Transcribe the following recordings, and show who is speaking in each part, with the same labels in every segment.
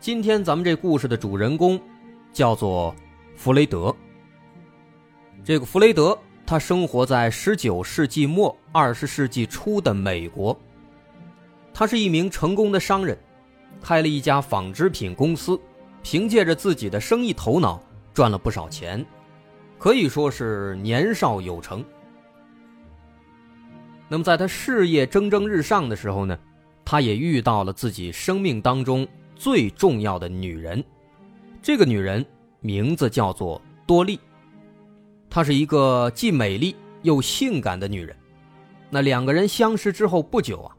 Speaker 1: 今天咱们这故事的主人公叫做弗雷德。这个弗雷德，他生活在十九世纪末二十世纪初的美国。他是一名成功的商人，开了一家纺织品公司，凭借着自己的生意头脑赚了不少钱。可以说是年少有成。那么，在他事业蒸蒸日上的时候呢，他也遇到了自己生命当中最重要的女人。这个女人名字叫做多莉，她是一个既美丽又性感的女人。那两个人相识之后不久啊，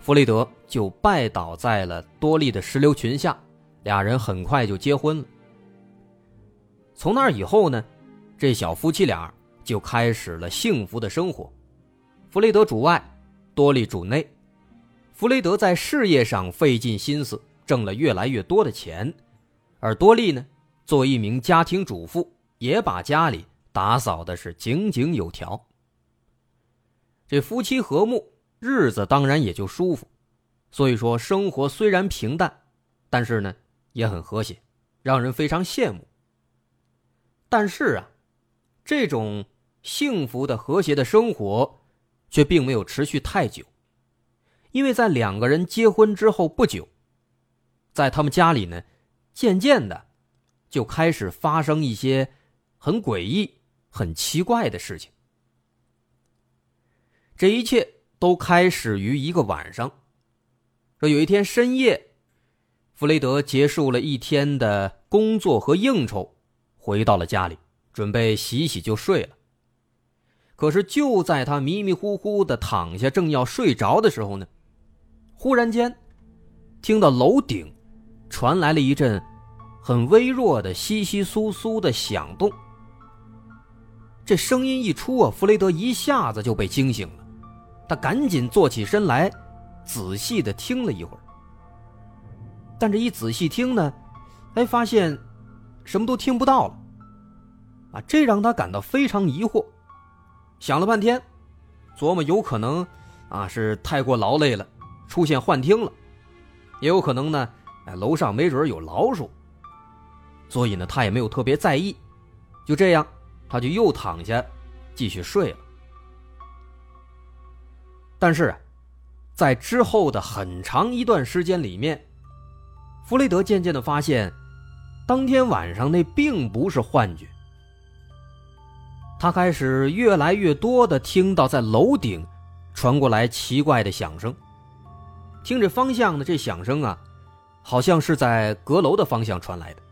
Speaker 1: 弗雷德就拜倒在了多莉的石榴裙下，俩人很快就结婚了。从那以后呢？这小夫妻俩就开始了幸福的生活，弗雷德主外，多莉主内。弗雷德在事业上费尽心思，挣了越来越多的钱，而多莉呢，作为一名家庭主妇，也把家里打扫的是井井有条。这夫妻和睦，日子当然也就舒服。所以说，生活虽然平淡，但是呢，也很和谐，让人非常羡慕。但是啊。这种幸福的、和谐的生活，却并没有持续太久，因为在两个人结婚之后不久，在他们家里呢，渐渐的就开始发生一些很诡异、很奇怪的事情。这一切都开始于一个晚上。说有一天深夜，弗雷德结束了一天的工作和应酬，回到了家里。准备洗洗就睡了。可是就在他迷迷糊糊的躺下，正要睡着的时候呢，忽然间，听到楼顶传来了一阵很微弱的窸窸窣窣的响动。这声音一出啊，弗雷德一下子就被惊醒了。他赶紧坐起身来，仔细的听了一会儿。但这一仔细听呢，哎，发现什么都听不到了。啊，这让他感到非常疑惑，想了半天，琢磨有可能啊是太过劳累了，出现幻听了，也有可能呢，哎楼上没准有老鼠，所以呢他也没有特别在意，就这样，他就又躺下继续睡了。但是，在之后的很长一段时间里面，弗雷德渐渐的发现，当天晚上那并不是幻觉。他开始越来越多的听到在楼顶传过来奇怪的响声，听着方向呢，这响声啊，好像是在阁楼的方向传来的。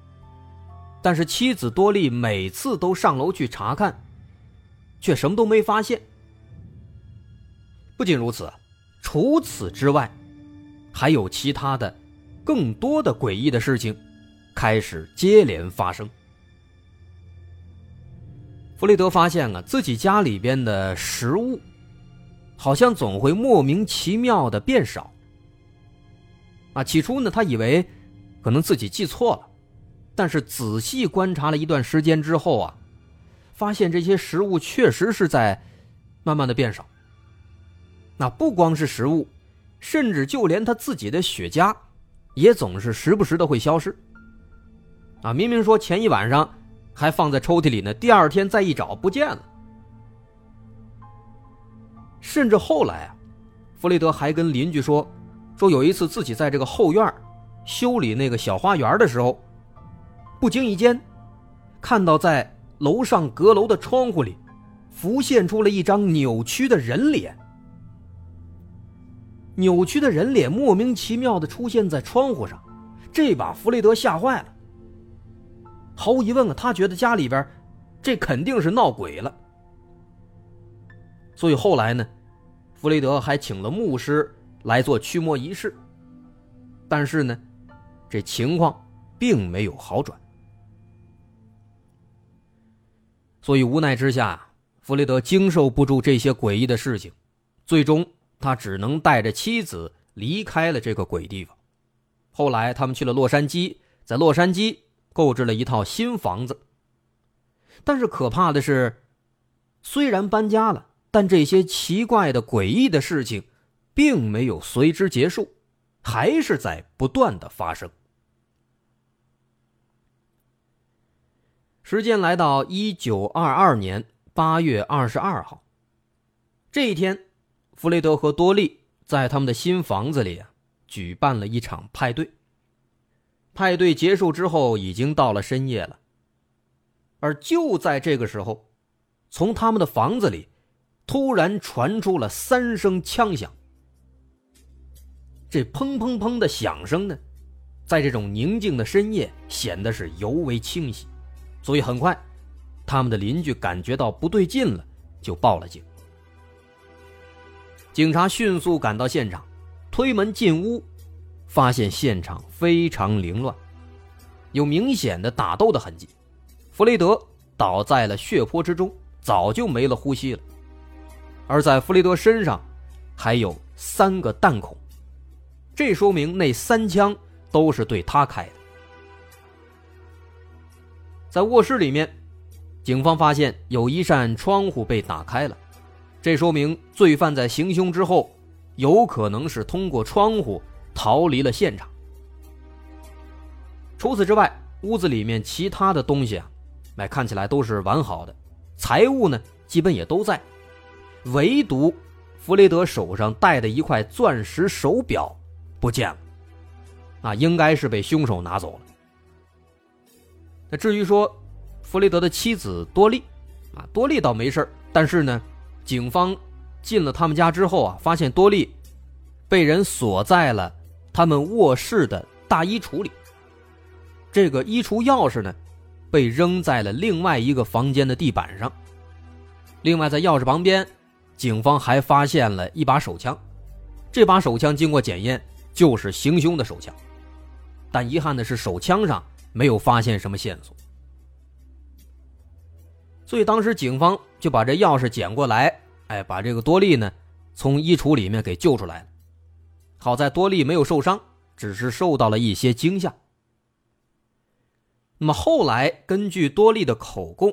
Speaker 1: 但是妻子多莉每次都上楼去查看，却什么都没发现。不仅如此，除此之外，还有其他的、更多的诡异的事情开始接连发生。弗雷德发现啊，自己家里边的食物，好像总会莫名其妙的变少。啊，起初呢，他以为可能自己记错了，但是仔细观察了一段时间之后啊，发现这些食物确实是在慢慢的变少。那不光是食物，甚至就连他自己的雪茄，也总是时不时的会消失。啊，明明说前一晚上。还放在抽屉里呢。第二天再一找，不见了。甚至后来啊，弗雷德还跟邻居说，说有一次自己在这个后院修理那个小花园的时候，不经意间看到在楼上阁楼的窗户里浮现出了一张扭曲的人脸。扭曲的人脸莫名其妙的出现在窗户上，这把弗雷德吓坏了。毫无疑问啊，他觉得家里边这肯定是闹鬼了。所以后来呢，弗雷德还请了牧师来做驱魔仪式。但是呢，这情况并没有好转。所以无奈之下，弗雷德经受不住这些诡异的事情，最终他只能带着妻子离开了这个鬼地方。后来他们去了洛杉矶，在洛杉矶购置了一套新房子。但是可怕的是，虽然搬家了，但这些奇怪的、诡异的事情并没有随之结束，还是在不断的发生。时间来到一九二二年八月二十二号，这一天，弗雷德和多利在他们的新房子里啊举办了一场派对。派对结束之后，已经到了深夜了。而就在这个时候，从他们的房子里突然传出了三声枪响。这砰砰砰的响声呢，在这种宁静的深夜显得是尤为清晰。所以很快，他们的邻居感觉到不对劲了，就报了警。警察迅速赶到现场，推门进屋，发现现场非常凌乱，有明显的打斗的痕迹。弗雷德倒在了血泊之中，早就没了呼吸了。而在弗雷德身上，还有三个弹孔，这说明那三枪都是对他开的。在卧室里面，警方发现有一扇窗户被打开了，这说明罪犯在行凶之后，有可能是通过窗户逃离了现场。除此之外，屋子里面其他的东西啊，哎，看起来都是完好的，财物呢基本也都在，唯独弗雷德手上戴的一块钻石手表不见了，啊，应该是被凶手拿走了。那至于说，弗雷德的妻子多莉，啊，多莉倒没事但是呢，警方进了他们家之后啊，发现多莉被人锁在了他们卧室的大衣橱里。这个衣橱钥匙呢，被扔在了另外一个房间的地板上。另外，在钥匙旁边，警方还发现了一把手枪，这把手枪经过检验就是行凶的手枪，但遗憾的是，手枪上。没有发现什么线索，所以当时警方就把这钥匙捡过来，哎，把这个多利呢从衣橱里面给救出来了。好在多利没有受伤，只是受到了一些惊吓。那么后来根据多利的口供，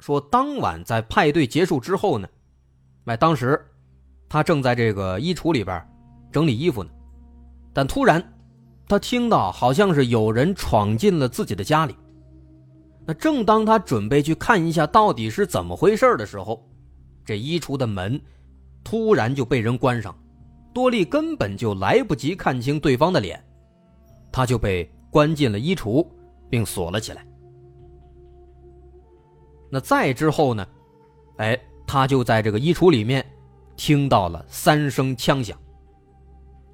Speaker 1: 说当晚在派对结束之后呢，哎，当时他正在这个衣橱里边整理衣服呢，但突然。他听到好像是有人闯进了自己的家里。那正当他准备去看一下到底是怎么回事的时候，这衣橱的门突然就被人关上，多利根本就来不及看清对方的脸，他就被关进了衣橱，并锁了起来。那再之后呢？哎，他就在这个衣橱里面听到了三声枪响。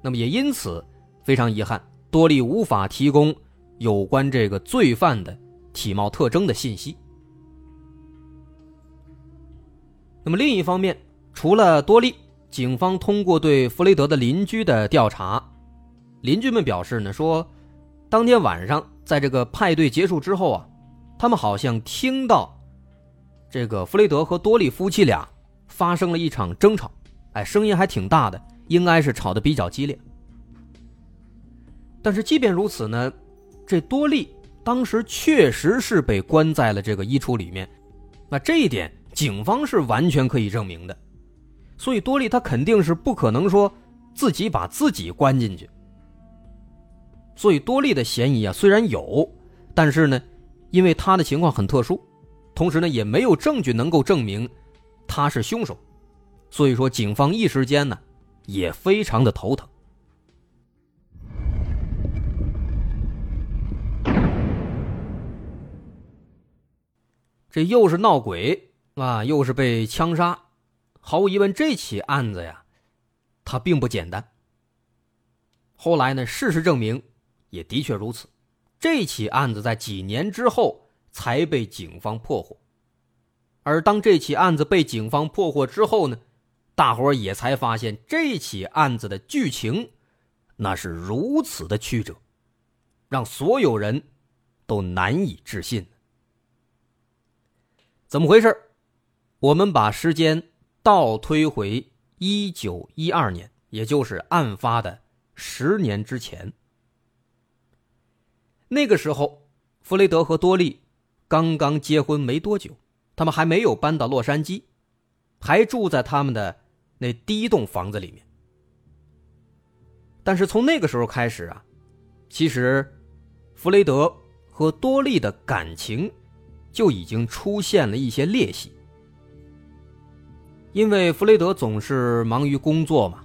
Speaker 1: 那么也因此非常遗憾。多利无法提供有关这个罪犯的体貌特征的信息。那么另一方面，除了多利，警方通过对弗雷德的邻居的调查，邻居们表示呢，说当天晚上在这个派对结束之后啊，他们好像听到这个弗雷德和多利夫妻俩发生了一场争吵，哎，声音还挺大的，应该是吵得比较激烈。但是即便如此呢，这多利当时确实是被关在了这个衣橱里面，那这一点警方是完全可以证明的，所以多利他肯定是不可能说自己把自己关进去。所以多利的嫌疑啊虽然有，但是呢，因为他的情况很特殊，同时呢也没有证据能够证明他是凶手，所以说警方一时间呢也非常的头疼。这又是闹鬼啊，又是被枪杀，毫无疑问，这起案子呀，它并不简单。后来呢，事实证明，也的确如此。这起案子在几年之后才被警方破获，而当这起案子被警方破获之后呢，大伙也才发现这起案子的剧情，那是如此的曲折。让所有人都难以置信。怎么回事？我们把时间倒推回一九一二年，也就是案发的十年之前。那个时候，弗雷德和多莉刚刚结婚没多久，他们还没有搬到洛杉矶，还住在他们的那第一栋房子里面。但是从那个时候开始啊，其实弗雷德和多莉的感情。就已经出现了一些裂隙，因为弗雷德总是忙于工作嘛，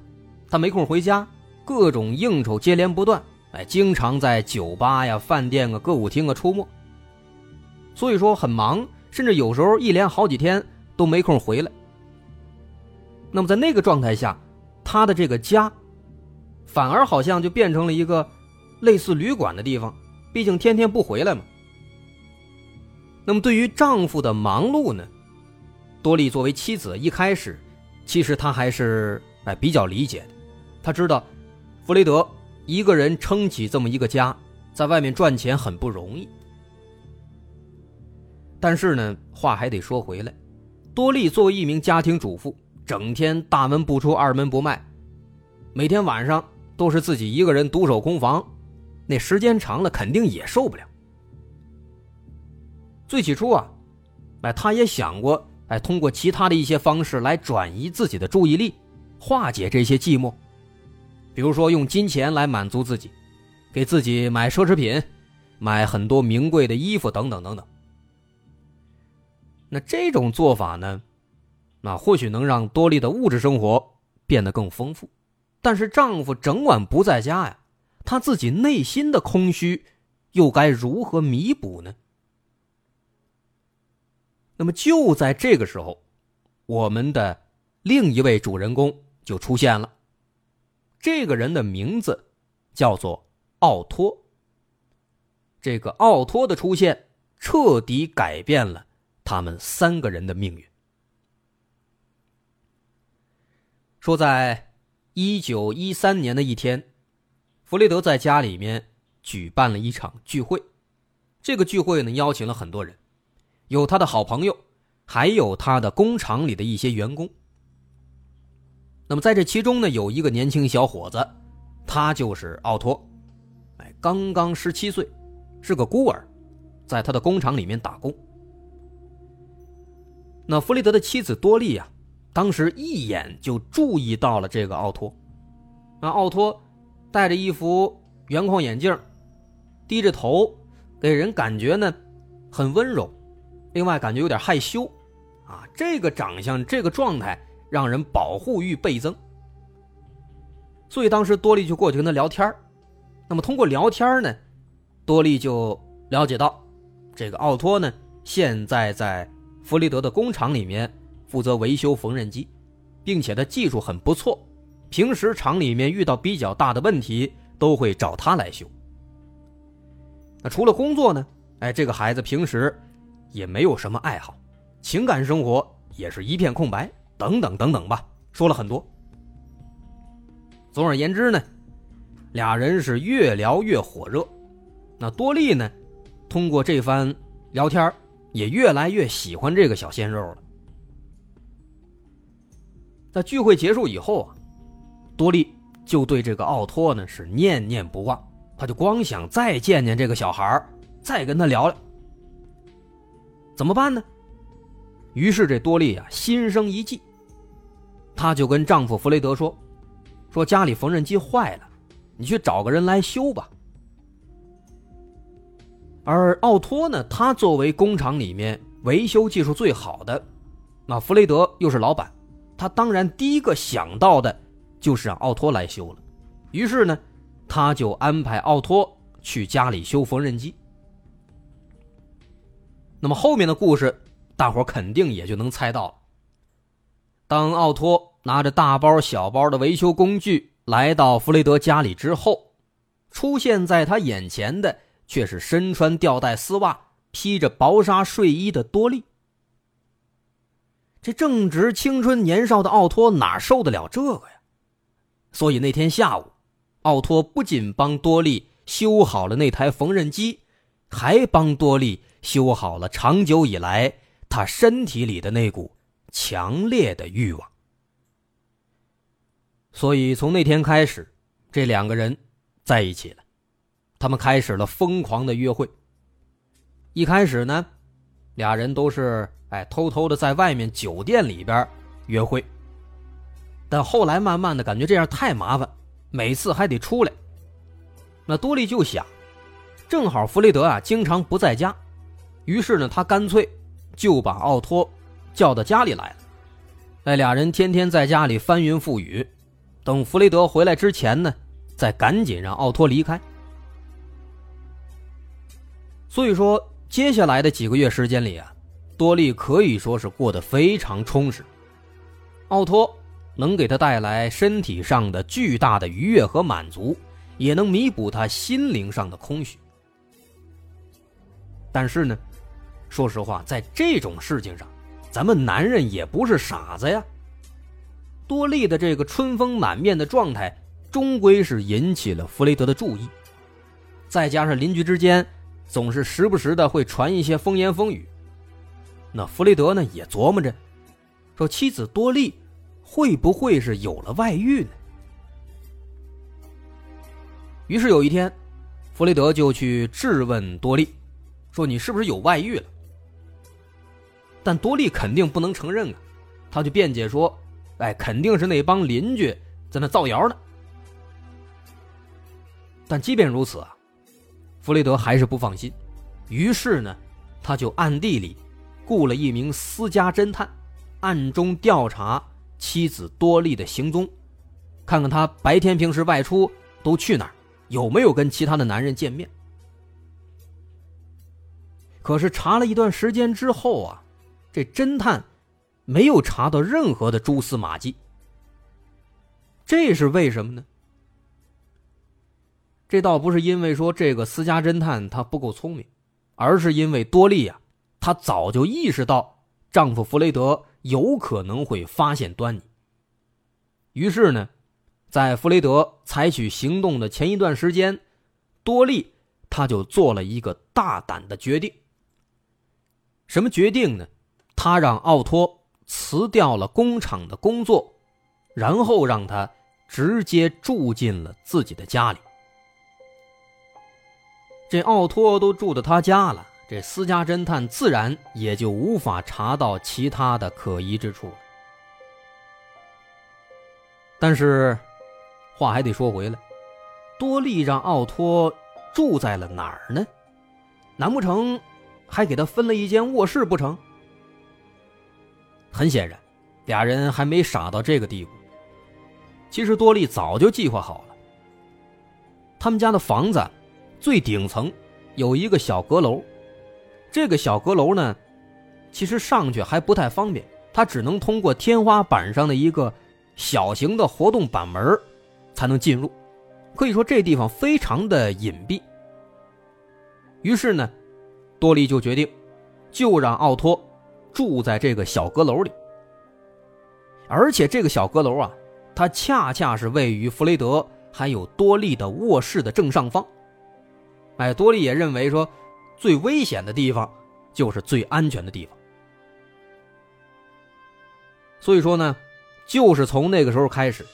Speaker 1: 他没空回家，各种应酬接连不断，哎，经常在酒吧呀、饭店啊、歌舞厅啊出没，所以说很忙，甚至有时候一连好几天都没空回来。那么在那个状态下，他的这个家，反而好像就变成了一个类似旅馆的地方，毕竟天天不回来嘛。那么，对于丈夫的忙碌呢，多莉作为妻子，一开始其实她还是哎比较理解的。她知道弗雷德一个人撑起这么一个家，在外面赚钱很不容易。但是呢，话还得说回来，多莉作为一名家庭主妇，整天大门不出二门不迈，每天晚上都是自己一个人独守空房，那时间长了肯定也受不了。最起初啊，哎，他也想过，哎，通过其他的一些方式来转移自己的注意力，化解这些寂寞，比如说用金钱来满足自己，给自己买奢侈品，买很多名贵的衣服等等等等。那这种做法呢，那或许能让多莉的物质生活变得更丰富，但是丈夫整晚不在家呀，她自己内心的空虚又该如何弥补呢？那么就在这个时候，我们的另一位主人公就出现了。这个人的名字叫做奥托。这个奥托的出现彻底改变了他们三个人的命运。说，在一九一三年的一天，弗雷德在家里面举办了一场聚会。这个聚会呢，邀请了很多人。有他的好朋友，还有他的工厂里的一些员工。那么在这其中呢，有一个年轻小伙子，他就是奥托，哎，刚刚十七岁，是个孤儿，在他的工厂里面打工。那弗雷德的妻子多莉呀，当时一眼就注意到了这个奥托。那奥托戴着一副圆框眼镜，低着头，给人感觉呢很温柔。另外，感觉有点害羞，啊，这个长相，这个状态，让人保护欲倍增。所以当时多利就过去跟他聊天那么通过聊天呢，多利就了解到，这个奥托呢，现在在弗雷德的工厂里面负责维修缝纫机，并且他技术很不错，平时厂里面遇到比较大的问题都会找他来修。那除了工作呢，哎，这个孩子平时。也没有什么爱好，情感生活也是一片空白，等等等等吧，说了很多。总而言之呢，俩人是越聊越火热。那多莉呢，通过这番聊天也越来越喜欢这个小鲜肉了。在聚会结束以后啊，多莉就对这个奥托呢是念念不忘，他就光想再见见这个小孩再跟他聊聊。怎么办呢？于是这多莉啊心生一计，她就跟丈夫弗雷德说：“说家里缝纫机坏了，你去找个人来修吧。”而奥托呢，他作为工厂里面维修技术最好的，那弗雷德又是老板，他当然第一个想到的就是让奥托来修了。于是呢，他就安排奥托去家里修缝纫机。那么后面的故事，大伙肯定也就能猜到了。当奥托拿着大包小包的维修工具来到弗雷德家里之后，出现在他眼前的却是身穿吊带丝袜、披着薄纱睡衣的多莉。这正值青春年少的奥托哪受得了这个呀？所以那天下午，奥托不仅帮多莉修好了那台缝纫机，还帮多利修好了长久以来他身体里的那股强烈的欲望。所以从那天开始，这两个人在一起了，他们开始了疯狂的约会。一开始呢，俩人都是哎偷偷的在外面酒店里边约会。但后来慢慢的感觉这样太麻烦，每次还得出来。那多利就想，正好弗雷德啊经常不在家，于是呢他干脆就把奥托叫到家里来了。那俩人天天在家里翻云覆雨，等弗雷德回来之前呢，再赶紧让奥托离开。所以说，接下来的几个月时间里啊，多利可以说是过得非常充实。奥托。能给他带来身体上的巨大的愉悦和满足，也能弥补他心灵上的空虚。但是呢，说实话，在这种事情上，咱们男人也不是傻子呀。多利的这个春风满面的状态，终归是引起了弗雷德的注意。再加上邻居之间总是时不时的会传一些风言风语，那弗雷德呢也琢磨着，说妻子多利。会不会是有了外遇呢？于是有一天，弗雷德就去质问多利，说：“你是不是有外遇了？”但多利肯定不能承认啊，他就辩解说：“哎，肯定是那帮邻居在那造谣呢。”但即便如此啊，弗雷德还是不放心，于是呢，他就暗地里雇了一名私家侦探，暗中调查。妻子多利的行踪，看看他白天平时外出都去哪儿，有没有跟其他的男人见面。可是查了一段时间之后啊，这侦探没有查到任何的蛛丝马迹。这是为什么呢？这倒不是因为说这个私家侦探他不够聪明，而是因为多利呀，她早就意识到丈夫弗雷德。有可能会发现端倪。于是呢，在弗雷德采取行动的前一段时间，多利他就做了一个大胆的决定。什么决定呢？他让奥托辞掉了工厂的工作，然后让他直接住进了自己的家里。这奥托都住到他家了。这私家侦探自然也就无法查到其他的可疑之处了。但是，话还得说回来，多利让奥托住在了哪儿呢？难不成还给他分了一间卧室不成？很显然，俩人还没傻到这个地步。其实多利早就计划好了，他们家的房子最顶层有一个小阁楼。这个小阁楼呢，其实上去还不太方便，它只能通过天花板上的一个小型的活动板门才能进入。可以说这地方非常的隐蔽。于是呢，多利就决定，就让奥托住在这个小阁楼里。而且这个小阁楼啊，它恰恰是位于弗雷德还有多利的卧室的正上方。哎，多利也认为说。最危险的地方，就是最安全的地方。所以说呢，就是从那个时候开始，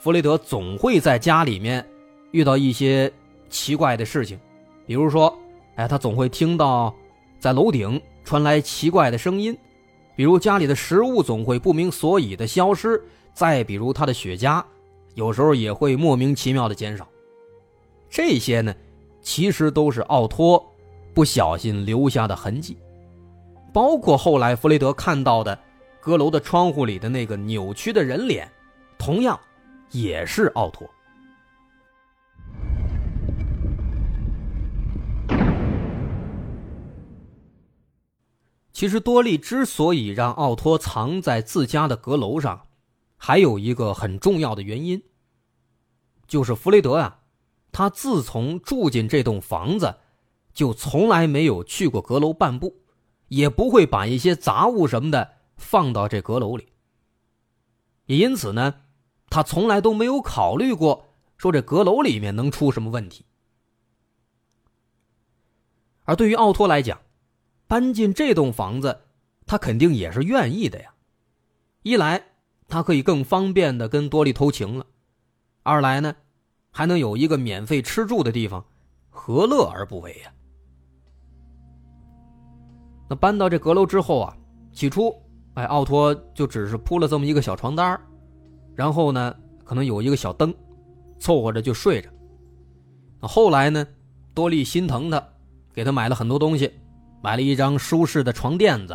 Speaker 1: 弗雷德总会在家里面遇到一些奇怪的事情，比如说，哎，他总会听到在楼顶传来奇怪的声音，比如家里的食物总会不明所以的消失，再比如他的雪茄有时候也会莫名其妙的减少。这些呢，其实都是奥托。不小心留下的痕迹，包括后来弗雷德看到的阁楼的窗户里的那个扭曲的人脸，同样也是奥托。其实多利之所以让奥托藏在自家的阁楼上，还有一个很重要的原因，就是弗雷德啊，他自从住进这栋房子。就从来没有去过阁楼半步，也不会把一些杂物什么的放到这阁楼里。也因此呢，他从来都没有考虑过说这阁楼里面能出什么问题。而对于奥托来讲，搬进这栋房子，他肯定也是愿意的呀。一来，他可以更方便的跟多莉偷情了；二来呢，还能有一个免费吃住的地方，何乐而不为呀？那搬到这阁楼之后啊，起初，哎，奥托就只是铺了这么一个小床单然后呢，可能有一个小灯，凑合着就睡着。那后来呢，多莉心疼他。给他买了很多东西，买了一张舒适的床垫子，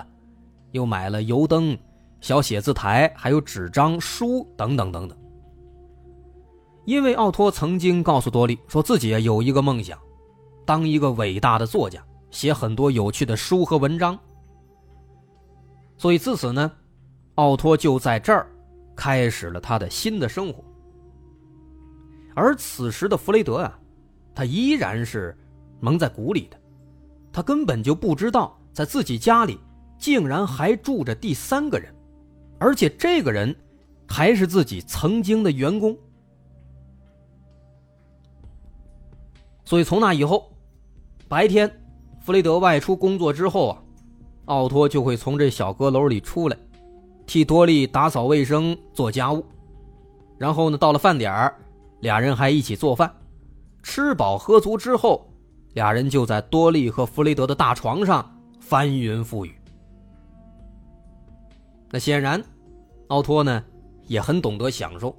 Speaker 1: 又买了油灯、小写字台，还有纸张、书等等等等。因为奥托曾经告诉多莉，说自己有一个梦想，当一个伟大的作家，写很多有趣的书和文章。所以自此呢，奥托就在这儿开始了他的新的生活。而此时的弗雷德啊，他依然是蒙在鼓里的。他根本就不知道，在自己家里竟然还住着第三个人，而且这个人还是自己曾经的员工。所以从那以后，白天弗雷德外出工作之后啊，奥托就会从这小阁楼里出来，替多莉打扫卫生、做家务。然后呢，到了饭点儿，俩人还一起做饭，吃饱喝足之后。俩人就在多利和弗雷德的大床上翻云覆雨。那显然，奥托呢也很懂得享受，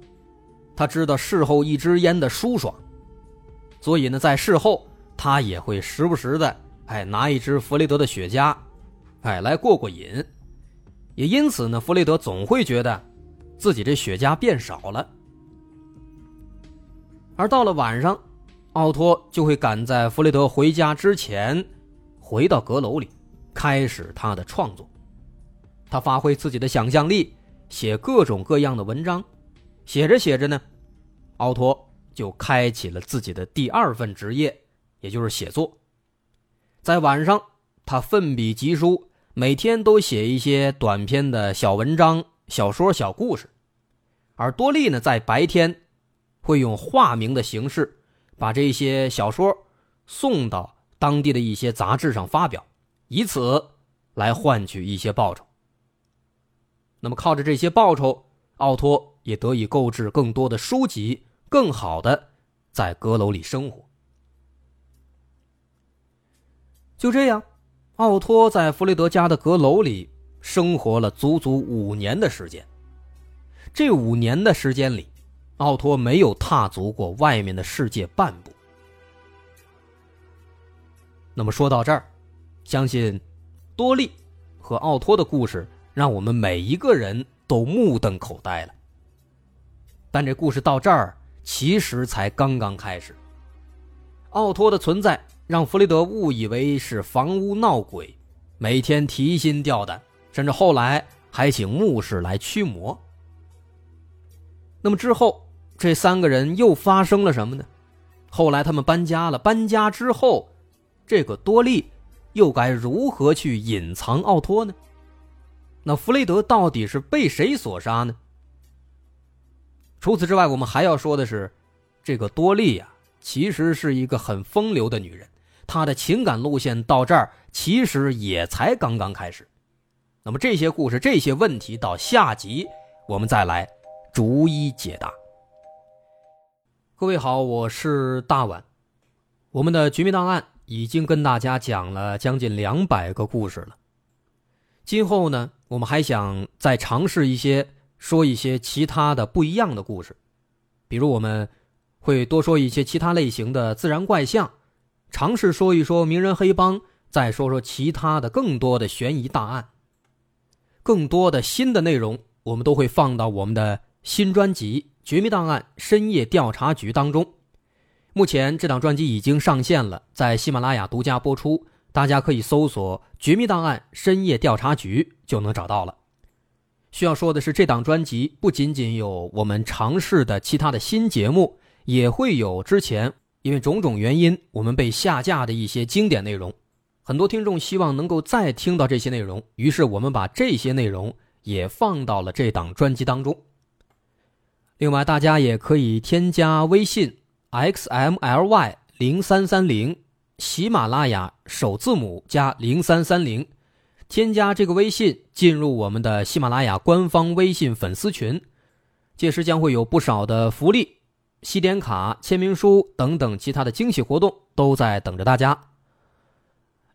Speaker 1: 他知道事后一支烟的舒爽，所以呢，在事后他也会时不时的哎拿一支弗雷德的雪茄，哎来过过瘾。也因此呢，弗雷德总会觉得自己这雪茄变少了。而到了晚上。奥托就会赶在弗雷德回家之前，回到阁楼里，开始他的创作。他发挥自己的想象力，写各种各样的文章。写着写着呢，奥托就开启了自己的第二份职业，也就是写作。在晚上，他奋笔疾书，每天都写一些短篇的小文章、小说、小故事。而多利呢，在白天，会用化名的形式。把这些小说送到当地的一些杂志上发表，以此来换取一些报酬。那么，靠着这些报酬，奥托也得以购置更多的书籍，更好的在阁楼里生活。就这样，奥托在弗雷德家的阁楼里生活了足足五年的时间。这五年的时间里，奥托没有踏足过外面的世界半步。那么说到这儿，相信多利和奥托的故事让我们每一个人都目瞪口呆了。但这故事到这儿其实才刚刚开始。奥托的存在让弗雷德误以为是房屋闹鬼，每天提心吊胆，甚至后来还请牧师来驱魔。那么之后，这三个人又发生了什么呢？后来他们搬家了，搬家之后，这个多利又该如何去隐藏奥托呢？那弗雷德到底是被谁所杀呢？除此之外，我们还要说的是，这个多莉呀，其实是一个很风流的女人，她的情感路线到这儿其实也才刚刚开始。那么这些故事、这些问题，到下集我们再来。逐一解答。各位好，我是大碗。我们的绝密档案已经跟大家讲了将近两百个故事了。今后呢，我们还想再尝试一些，说一些其他的不一样的故事。比如，我们会多说一些其他类型的自然怪象，尝试说一说名人黑帮，再说说其他的更多的悬疑大案。更多的新的内容，我们都会放到我们的。新专辑《绝密档案：深夜调查局》当中，目前这档专辑已经上线了，在喜马拉雅独家播出，大家可以搜索《绝密档案：深夜调查局》就能找到了。需要说的是，这档专辑不仅仅有我们尝试的其他的新节目，也会有之前因为种种原因我们被下架的一些经典内容。很多听众希望能够再听到这些内容，于是我们把这些内容也放到了这档专辑当中。另外，大家也可以添加微信 x m l y 零三三零，喜马拉雅首字母加零三三零，添加这个微信进入我们的喜马拉雅官方微信粉丝群，届时将会有不少的福利、西点卡、签名书等等其他的惊喜活动都在等着大家。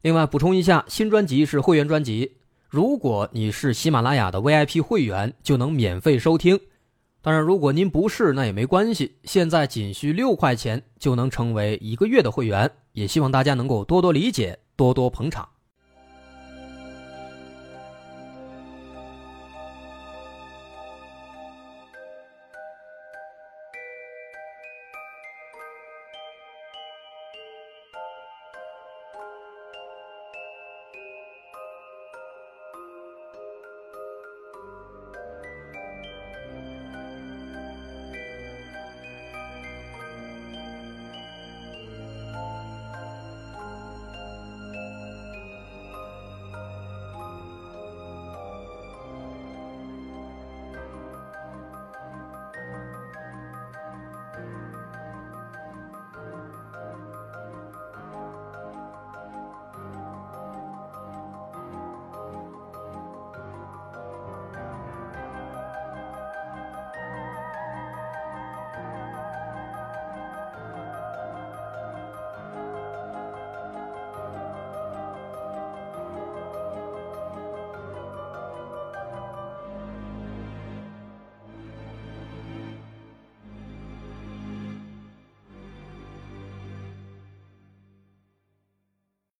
Speaker 1: 另外补充一下，新专辑是会员专辑，如果你是喜马拉雅的 VIP 会员，就能免费收听。当然，如果您不是，那也没关系。现在仅需六块钱就能成为一个月的会员，也希望大家能够多多理解，多多捧场。